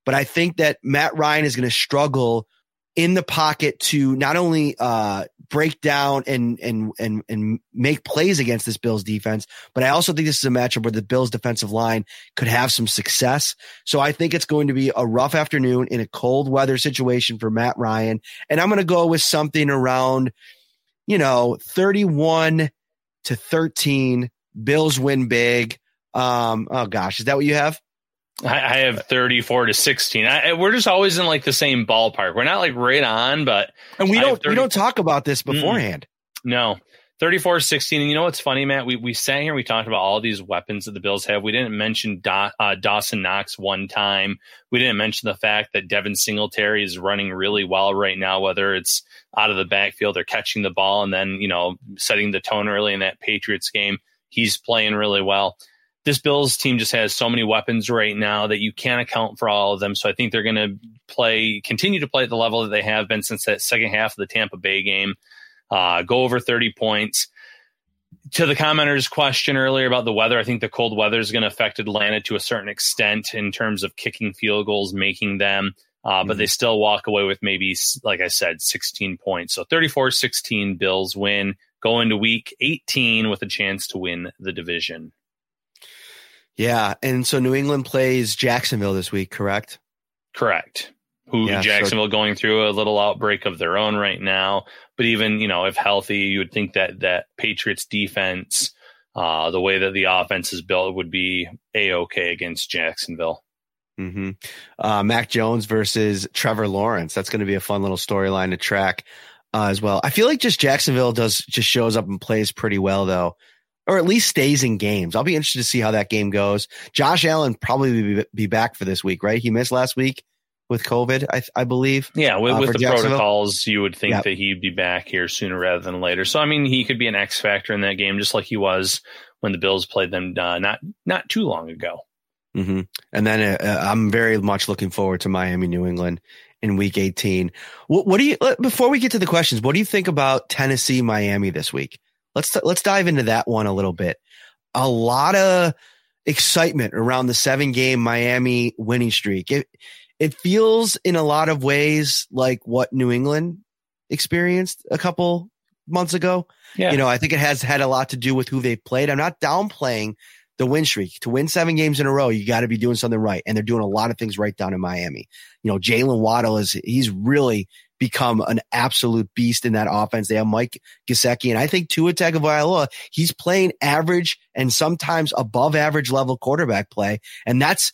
But I think that Matt Ryan is going to struggle in the pocket to not only uh, break down and and and and make plays against this Bills defense, but I also think this is a matchup where the Bills defensive line could have some success. So I think it's going to be a rough afternoon in a cold weather situation for Matt Ryan, and I'm going to go with something around, you know, 31 to 13. Bills win big. Um, oh gosh, is that what you have? I, have 34 to 16. I, we're just always in like the same ballpark. We're not like right on, but and we don't 30, we don't talk about this beforehand. No. 34 16. And you know what's funny, Matt? We we sat here, we talked about all these weapons that the Bills have. We didn't mention da, uh, Dawson Knox one time. We didn't mention the fact that Devin Singletary is running really well right now, whether it's out of the backfield or catching the ball and then, you know, setting the tone early in that Patriots game. He's playing really well this Bills team just has so many weapons right now that you can't account for all of them. So I think they're going to play, continue to play at the level that they have been since that second half of the Tampa Bay game. Uh, go over 30 points. To the commenter's question earlier about the weather, I think the cold weather is going to affect Atlanta to a certain extent in terms of kicking field goals, making them. Uh, but mm-hmm. they still walk away with maybe, like I said, 16 points. So 34 16 Bills win, go into week 18 with a chance to win the division. Yeah, and so New England plays Jacksonville this week, correct? Correct. Who yeah, Jacksonville so, going through a little outbreak of their own right now, but even you know if healthy, you would think that that Patriots defense, uh, the way that the offense is built, would be a okay against Jacksonville. Mm-hmm. Uh, Mac Jones versus Trevor Lawrence. That's going to be a fun little storyline to track uh, as well. I feel like just Jacksonville does just shows up and plays pretty well though or at least stays in games. I'll be interested to see how that game goes. Josh Allen probably be, be back for this week, right? He missed last week with COVID, I, I believe. Yeah, with, uh, with the protocols, you would think that he'd be back here sooner rather than later. So, I mean, he could be an X factor in that game, just like he was when the Bills played them uh, not not too long ago. Mm-hmm. And then uh, uh I'm very much looking forward to Miami, New England in Week 18. What, what do you? Before we get to the questions, what do you think about Tennessee, Miami this week? Let's let's dive into that one a little bit. A lot of excitement around the seven game Miami winning streak. It it feels in a lot of ways like what New England experienced a couple months ago. Yeah. You know, I think it has had a lot to do with who they played. I'm not downplaying the win streak. To win seven games in a row, you got to be doing something right. And they're doing a lot of things right down in Miami. You know, Jaylen Waddle is, he's really become an absolute beast in that offense. They have Mike Gesicki, and I think Tua Tagovailoa, he's playing average and sometimes above average level quarterback play, and that's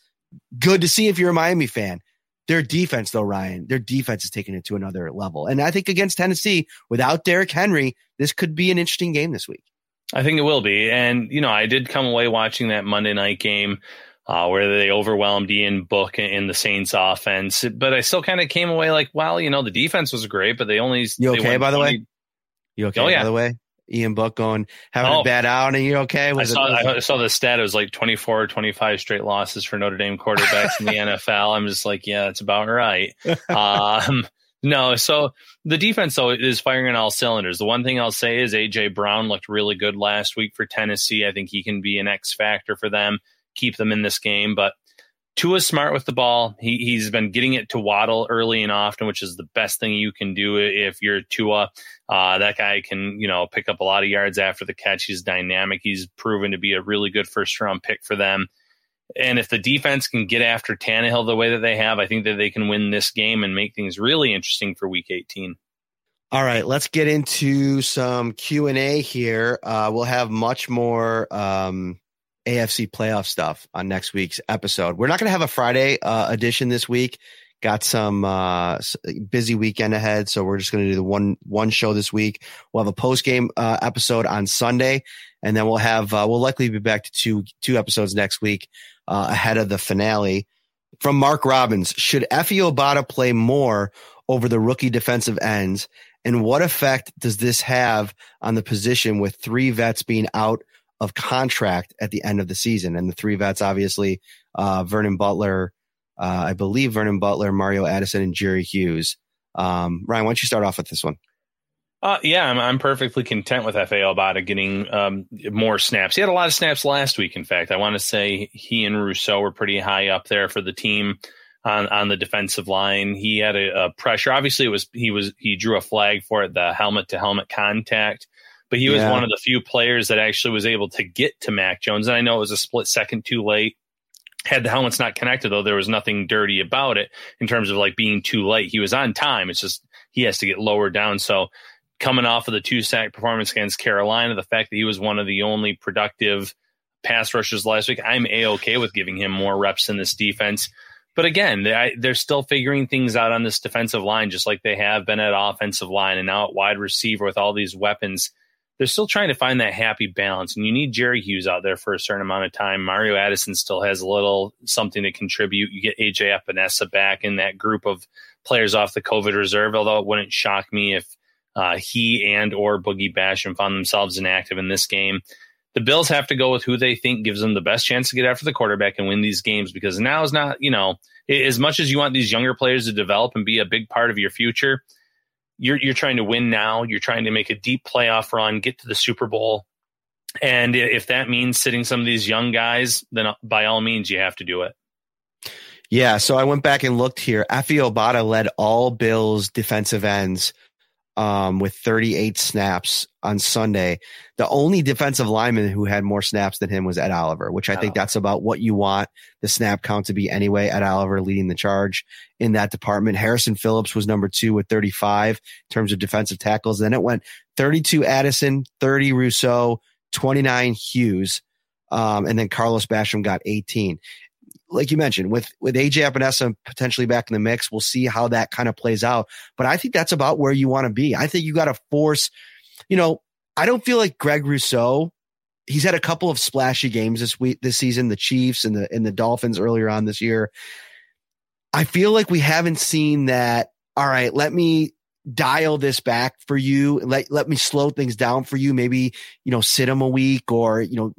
good to see if you're a Miami fan. Their defense, though, Ryan, their defense is taking it to another level. And I think against Tennessee, without Derrick Henry, this could be an interesting game this week. I think it will be. And, you know, I did come away watching that Monday night game uh, where they overwhelmed Ian Book in the Saints offense. But I still kind of came away like, well, you know, the defense was great, but they only. You okay, by 20... the way? You okay, oh, yeah. by the way? Ian Book going, having oh, a bad out, and you okay? Was I, saw, it, I saw the stat. It was like 24 or 25 straight losses for Notre Dame quarterbacks in the NFL. I'm just like, yeah, that's about right. um, no, so the defense though is firing on all cylinders. The one thing I'll say is AJ Brown looked really good last week for Tennessee. I think he can be an X factor for them keep them in this game. But Tua's smart with the ball. He, he's been getting it to Waddle early and often, which is the best thing you can do if you're Tua. Uh, that guy can, you know, pick up a lot of yards after the catch. He's dynamic. He's proven to be a really good first round pick for them. And if the defense can get after Tannehill the way that they have, I think that they can win this game and make things really interesting for Week 18. All right, let's get into some Q and A here. Uh, we'll have much more um, AFC playoff stuff on next week's episode. We're not going to have a Friday uh, edition this week got some uh, busy weekend ahead, so we're just going to do the one one show this week. We'll have a post game uh, episode on Sunday, and then we'll have uh, we'll likely be back to two two episodes next week uh, ahead of the finale. From Mark Robbins, should Efe Obada play more over the rookie defensive ends, and what effect does this have on the position with three vets being out of contract at the end of the season? And the three vets, obviously, uh, Vernon Butler uh, I believe Vernon Butler, Mario Addison, and Jerry Hughes. Um, Ryan, why don't you start off with this one? Uh, yeah, I'm, I'm perfectly content with Efe Obada getting um, more snaps. He had a lot of snaps last week. In fact, I want to say he and Rousseau were pretty high up there for the team on on the defensive line. He had a, a pressure. Obviously, it was he was he drew a flag for it, the helmet to helmet contact. But he was yeah. one of the few players that actually was able to get to Mac Jones. And I know it was a split second too late. Had the helmets not connected though there was nothing dirty about it in terms of like being too late. He was on time. It's just he has to get lower down. So coming off of the two sack performance against carolina the fact that he was one of the only productive pass rushers last week i'm a-okay with giving him more reps in this defense. But again they're still figuring things out on this defensive line just like they have been at offensive line and now at wide receiver with all these weapons they're still trying to find that happy balance. And you need Jerry Hughes out there for a certain amount of time. Mario Addison still has a little something to contribute. You get AJ Epenesa back in that group of players off the COVID reserve, although it wouldn't shock me if uh, he and or Boogie Basham found themselves inactive in this game. The Bills have to go with who they think gives them the best chance to get after the quarterback and win these games because now is not, you know, as much as you want these younger players to develop and be a big part of your future – you're you're trying to win now. You're trying to make a deep playoff run, get to the Super Bowl. And if that means sitting some of these young guys, then uh, by all means you have to do it. Yeah, so I went back and looked here. Efe Obada led all Bills defensive ends um, with 38 snaps on Sunday. The only defensive lineman who had more snaps than him was Ed Oliver, which I think that's about what you want the snap count to be anyway. Ed Oliver leading the charge in that department. Harrison Phillips was number two with 35 in terms of defensive tackles. Then it went 32 Addison, 30 Rousseau, 29 Hughes. Um, and then Carlos Basham got 18 like you mentioned, with with AJ Epenesa potentially back in the mix, we'll see how that kind of plays out. But I think that's about where you want to be. I think you got to force. You know, I don't feel like Greg Rousseau. He's had a couple of splashy games this week, this season. The Chiefs and the and the Dolphins earlier on this year. I feel like we haven't seen that. All right, let me dial this back for you. Let, let me slow things down for you. Maybe, you know, sit him a week or, you know,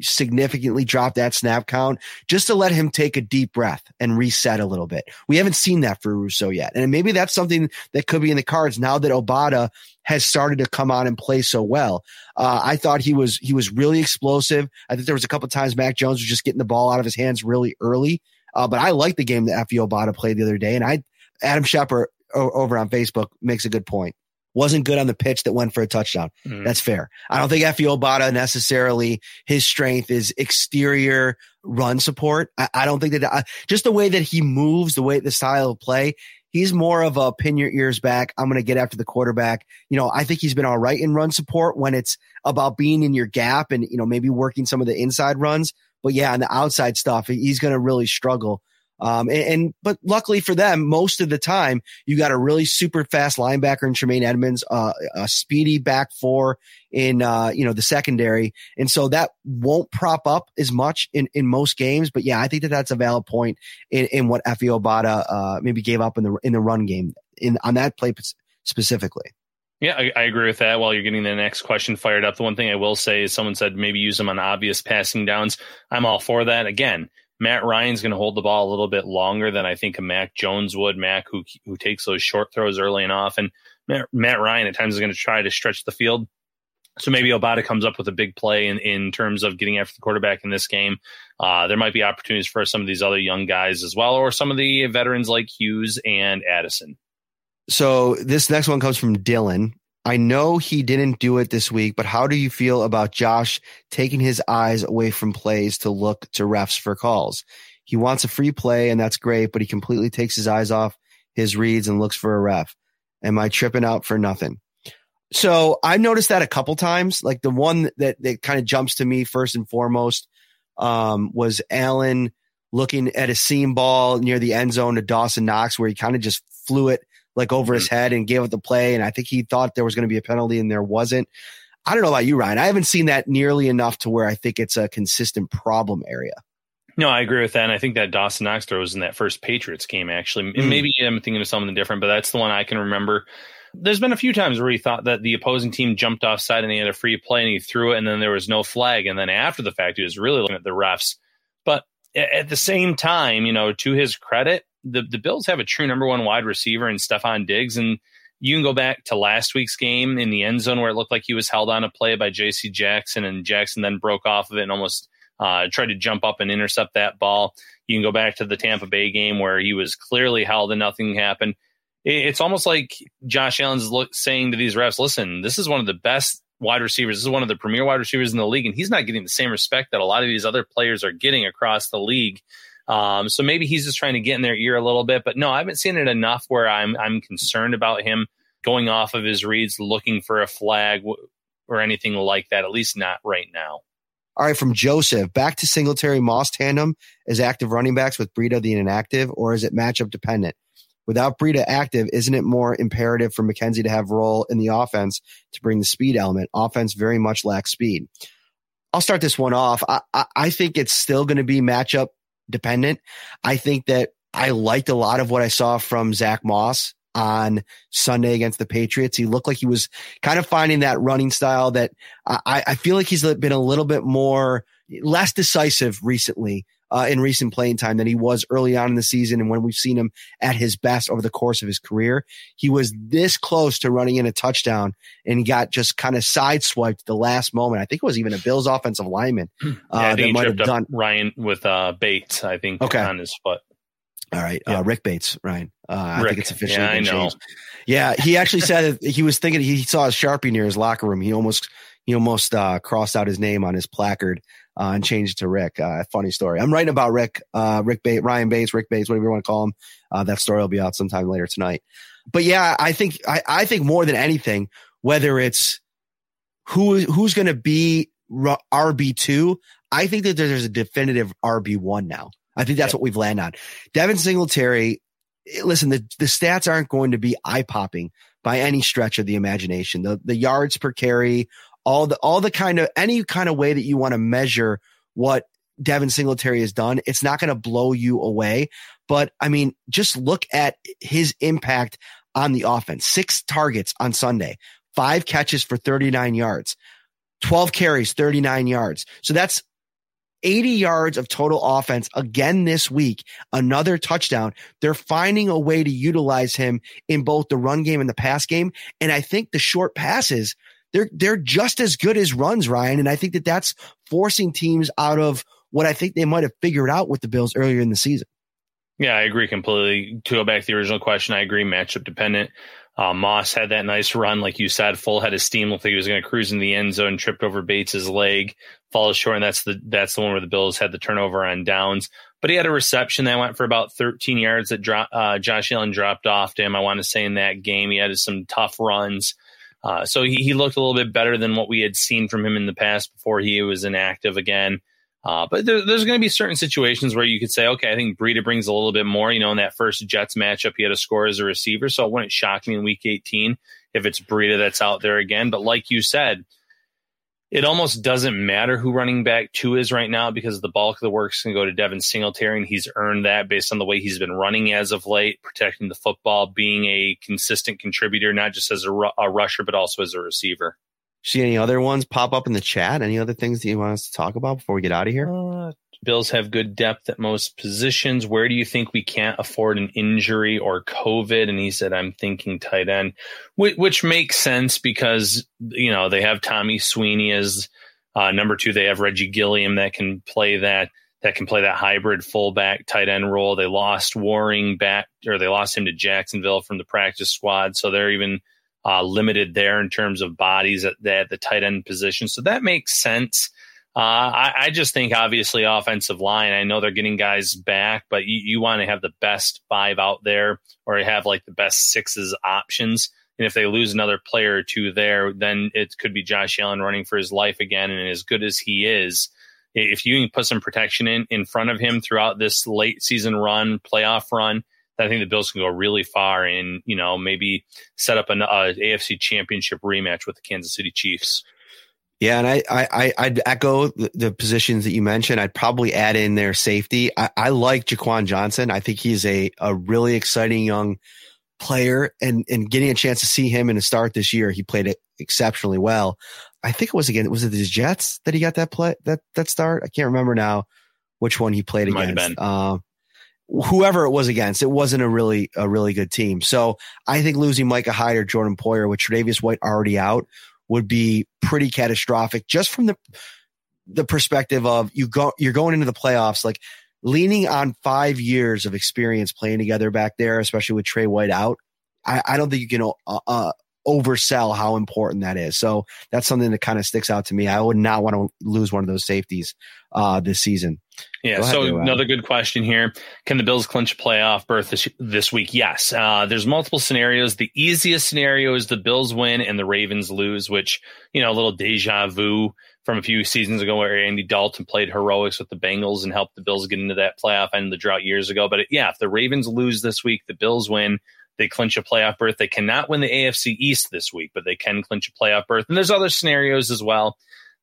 significantly drop that snap count just to let him take a deep breath and reset a little bit. We haven't seen that for Rousseau yet. And maybe that's something that could be in the cards now that Obada has started to come on and play so well. Uh, I thought he was, he was really explosive. I think there was a couple times Mac Jones was just getting the ball out of his hands really early. Uh, but I like the game that Efe Obada played the other day. And I, Adam Shepard over on Facebook makes a good point. Wasn't good on the pitch that went for a touchdown. Mm-hmm. That's fair. I don't think Efe Obada necessarily his strength is exterior run support. I, I don't think that uh, just the way that he moves, the way the style of play, he's more of a pin your ears back. I'm going to get after the quarterback. You know, I think he's been all right in run support when it's about being in your gap and, you know, maybe working some of the inside runs. But yeah, on the outside stuff, he's going to really struggle. Um, and, and, but luckily for them, most of the time you got a really super fast linebacker in Tremaine Edmunds, uh, a speedy back four in, uh, you know, the secondary. And so that won't prop up as much in, in most games. But yeah, I think that that's a valid point in, in what Efe Obada, uh, maybe gave up in the, in the run game in, on that play specifically. Yeah, I, I, agree with that. While you're getting the next question fired up, the one thing I will say is someone said maybe use them on obvious passing downs. I'm all for that. Again, Matt Ryan's going to hold the ball a little bit longer than I think a Mac Jones would. Mac, who who takes those short throws early and often. Matt, Matt Ryan at times is going to try to stretch the field. So maybe Obada comes up with a big play in, in terms of getting after the quarterback in this game. Uh, there might be opportunities for some of these other young guys as well, or some of the veterans like Hughes and Addison. So this next one comes from Dylan. I know he didn't do it this week, but how do you feel about Josh taking his eyes away from plays to look to refs for calls? He wants a free play and that's great, but he completely takes his eyes off his reads and looks for a ref. Am I tripping out for nothing? So I noticed that a couple times. Like the one that, that kind of jumps to me first and foremost um, was Allen looking at a seam ball near the end zone to Dawson Knox where he kind of just flew it like over his head and gave up the play. And I think he thought there was going to be a penalty and there wasn't. I don't know about you, Ryan. I haven't seen that nearly enough to where I think it's a consistent problem area. No, I agree with that. And I think that Dawson Knox throw was in that first Patriots game, actually. Mm. Maybe I'm thinking of something different, but that's the one I can remember. There's been a few times where he thought that the opposing team jumped offside and he had a free play and he threw it and then there was no flag. And then after the fact, he was really looking at the refs. But at the same time, you know, to his credit, the, the Bills have a true number one wide receiver in Stefon Diggs. And you can go back to last week's game in the end zone where it looked like he was held on a play by J.C. Jackson and Jackson then broke off of it and almost uh, tried to jump up and intercept that ball. You can go back to the Tampa Bay game where he was clearly held and nothing happened. It's almost like Josh Allen's look, saying to these refs, listen, this is one of the best wide receivers. This is one of the premier wide receivers in the league, and he's not getting the same respect that a lot of these other players are getting across the league. Um, so maybe he's just trying to get in their ear a little bit. But no, I haven't seen it enough where I'm I'm concerned about him going off of his reads, looking for a flag or anything like that. At least not right now. All right, from Joseph, back to Singletary Moss tandem as active running backs with Breida the inactive, or is it matchup dependent? Without Breida active, isn't it more imperative for McKenzie to have role in the offense to bring the speed element? Offense very much lacks speed. I'll start this one off. I, I, I think it's still going to be matchup dependent. I think that I liked a lot of what I saw from Zach Moss on Sunday against the Patriots. He looked like he was kind of finding that running style that I, I feel like he's been a little bit more less decisive recently. Uh, in recent playing time than he was early on in the season. And when we've seen him at his best over the course of his career, he was this close to running in a touchdown and he got just kind of sideswiped the last moment. I think it was even a Bills offensive lineman. Uh, yeah, that might have done Ryan with, uh, Bates, I think, okay. on his foot. All right, uh, yeah. uh, Rick Bates, Ryan. Uh, I think it's officially yeah, been changed. Yeah, he actually said he was thinking he saw a sharpie near his locker room. He almost he almost uh, crossed out his name on his placard uh, and changed it to Rick. Uh, funny story. I'm writing about Rick, Rick Bates, Ryan Bates, Rick Bates, whatever you want to call him. that story will be out sometime later tonight. But yeah, I think I, I think more than anything, whether it's who who's going to be RB two, I think that there's a definitive RB one now. I think that's what we've landed on. Devin Singletary, listen, the, the stats aren't going to be eye popping by any stretch of the imagination. The, the yards per carry, all the, all the kind of, any kind of way that you want to measure what Devin Singletary has done, it's not going to blow you away. But I mean, just look at his impact on the offense. Six targets on Sunday, five catches for 39 yards, 12 carries, 39 yards. So that's 80 yards of total offense again this week, another touchdown. They're finding a way to utilize him in both the run game and the pass game. And I think the short passes, they're, they're just as good as runs, Ryan. And I think that that's forcing teams out of what I think they might have figured out with the Bills earlier in the season. Yeah, I agree completely. To go back to the original question, I agree matchup dependent. Uh, Moss had that nice run, like you said, full head of steam. Looked like he was going to cruise in the end zone, tripped over Bates's leg, falls short, and that's the that's the one where the Bills had the turnover on downs. But he had a reception that went for about 13 yards that drop, uh, Josh Allen dropped off to him. I want to say in that game, he had some tough runs. Uh, so he, he looked a little bit better than what we had seen from him in the past before he was inactive again. Uh, but there, there's going to be certain situations where you could say, okay, I think Breida brings a little bit more. You know, in that first Jets matchup, he had a score as a receiver, so it wouldn't shock me in Week 18 if it's Breida that's out there again. But like you said, it almost doesn't matter who running back two is right now because the bulk of the work's going to go to Devin Singletary, and he's earned that based on the way he's been running as of late, protecting the football, being a consistent contributor, not just as a, a rusher, but also as a receiver. See any other ones pop up in the chat? Any other things that you want us to talk about before we get out of here? Uh, Bills have good depth at most positions. Where do you think we can't afford an injury or COVID? And he said, I'm thinking tight end, which, which makes sense because, you know, they have Tommy Sweeney as uh, number two. They have Reggie Gilliam that can play that that can play that hybrid fullback tight end role. They lost Warring back or they lost him to Jacksonville from the practice squad. So they're even uh, limited there in terms of bodies at at the tight end position. So that makes sense. Uh, I, I, just think obviously offensive line. I know they're getting guys back, but you, you want to have the best five out there, or have like the best sixes options. And if they lose another player or two there, then it could be Josh Allen running for his life again. And as good as he is, if you can put some protection in in front of him throughout this late season run, playoff run, I think the Bills can go really far and you know maybe set up an uh, AFC Championship rematch with the Kansas City Chiefs. Yeah, and I I I'd echo the, positions that you mentioned. I'd probably add in their safety. I, I like Jaquan Johnson. I think he's a a really exciting young player, and and getting a chance to see him in a start this year, he played it exceptionally well. I think it was again was it the Jets that he got that play that that start? I can't remember now which one he played Might against. Um, whoever it was against, it wasn't a really a really good team. So I think losing Micah Hyde or Jordan Poyer with Tre'Davious White already out would be pretty catastrophic just from the the perspective of you go you're going into the playoffs like leaning on five years of experience playing together back there, especially with Trey White out. I, I don't think you can uh, uh, oversell how important that is. So that's something that kind of sticks out to me. I would not want to lose one of those safeties uh, this season. Yeah. So another good question here: Can the Bills clinch a playoff berth this this week? Yes. Uh, there's multiple scenarios. The easiest scenario is the Bills win and the Ravens lose, which you know a little deja vu from a few seasons ago where Andy Dalton played heroics with the Bengals and helped the Bills get into that playoff end of the drought years ago. But yeah, if the Ravens lose this week, the Bills win. They clinch a playoff berth. They cannot win the AFC East this week, but they can clinch a playoff berth. And there's other scenarios as well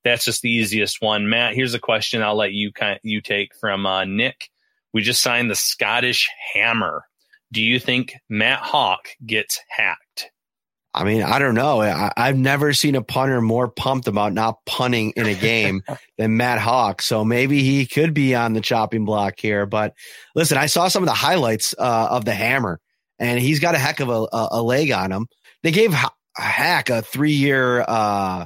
that's just the easiest one. Matt, here's a question I'll let you kind you take from uh, Nick. We just signed the Scottish Hammer. Do you think Matt Haack gets hacked? I mean, I don't know. I, have never seen a punter more pumped about not punting in a game than Matt Haack. So maybe he could be on the chopping block here. But listen, I saw some of the highlights uh, of the hammer, and he's got a heck of a, a, a leg on him. They gave Haack a three year uh,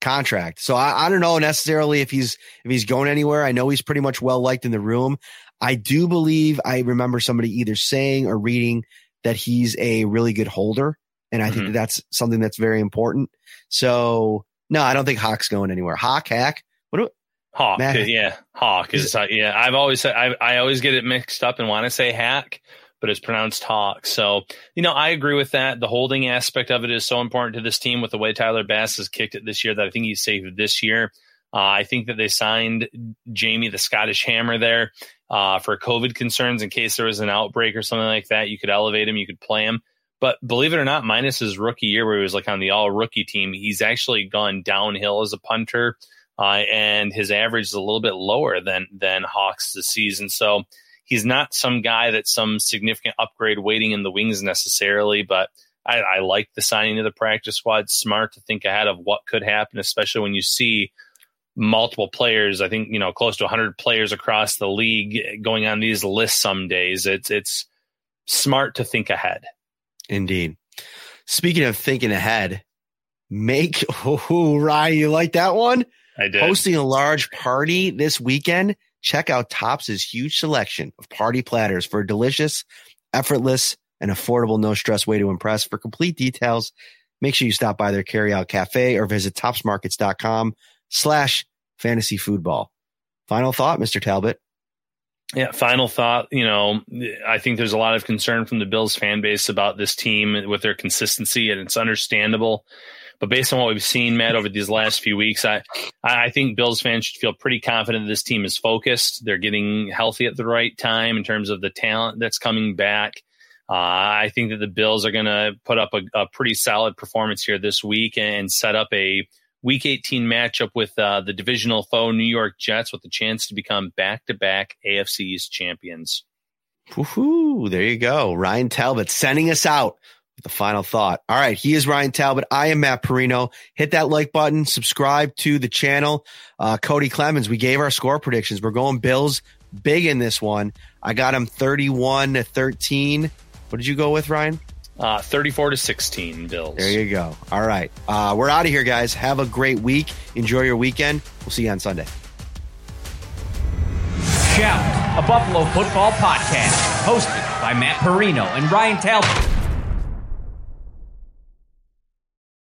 contract. So I, I don't know necessarily if he's if he's going anywhere. I know he's pretty much well liked in the room. I do believe I remember somebody either saying or reading that he's a really good holder, and I mm-hmm. think that that's something that's very important. So no, I don't think Haack's going anywhere. Haack, hack. What do Hawk, Matt, yeah, Hawk is, is uh, yeah. I've always said I, I always get it mixed up and want to say hack, but it's pronounced Hawk. So, you know, I agree with that. The holding aspect of it is so important to this team with the way Tyler Bass has kicked it this year that I think he's safe this year. Uh, I think that they signed Jamie, the Scottish Hammer, there uh, for COVID concerns in case there was an outbreak or something like that. You could elevate him, you could play him. But believe it or not, minus his rookie year where he was like on the all rookie team, he's actually gone downhill as a punter. Uh, and his average is a little bit lower than than Haack's this season. So he's not some guy that's some significant upgrade waiting in the wings necessarily, but I, I like the signing of the practice squad. Smart to think ahead of what could happen, especially when you see multiple players. I think you know close to 100 players across the league going on these lists some days. It's it's smart to think ahead. Indeed. Speaking of thinking ahead, make oh Ryan, you like that one? I did. Hosting a large party this weekend Check out Tops's huge selection of party platters for a delicious, effortless, and affordable no stress way to impress. For complete details, make sure you stop by their carryout cafe or visit topsmarkets.com slash fantasy foodball. Final thought, Mr. Talbot. Yeah, final thought. You know, I think there's a lot of concern from the Bills fan base about this team with their consistency, and it's understandable. But based on what we've seen, Matt, over these last few weeks, I I think Bills fans should feel pretty confident this team is focused. They're getting healthy at the right time in terms of the talent that's coming back. Uh, I think that the Bills are going to put up a, a, pretty solid performance here this week and set up a Week 18 matchup with uh, the divisional foe New York Jets with the chance to become back-to-back AFC East champions. Woohoo! There you go, Ryan Talbot sending us out the final thought. All right. He is Ryan Talbot. I am Matt Parrino. Hit that like button, subscribe to the channel. Uh, Cody Clemens, we gave our score predictions. We're going Bills big in this one. I got him 31 to 13. What did you go with, Ryan? Uh, 34 to 16 Bills. There you go. All right. Uh, we're out of here, guys. Have a great week. Enjoy your weekend. We'll see you on Sunday. Shout, a Buffalo football podcast, hosted by Matt Parrino and Ryan Talbot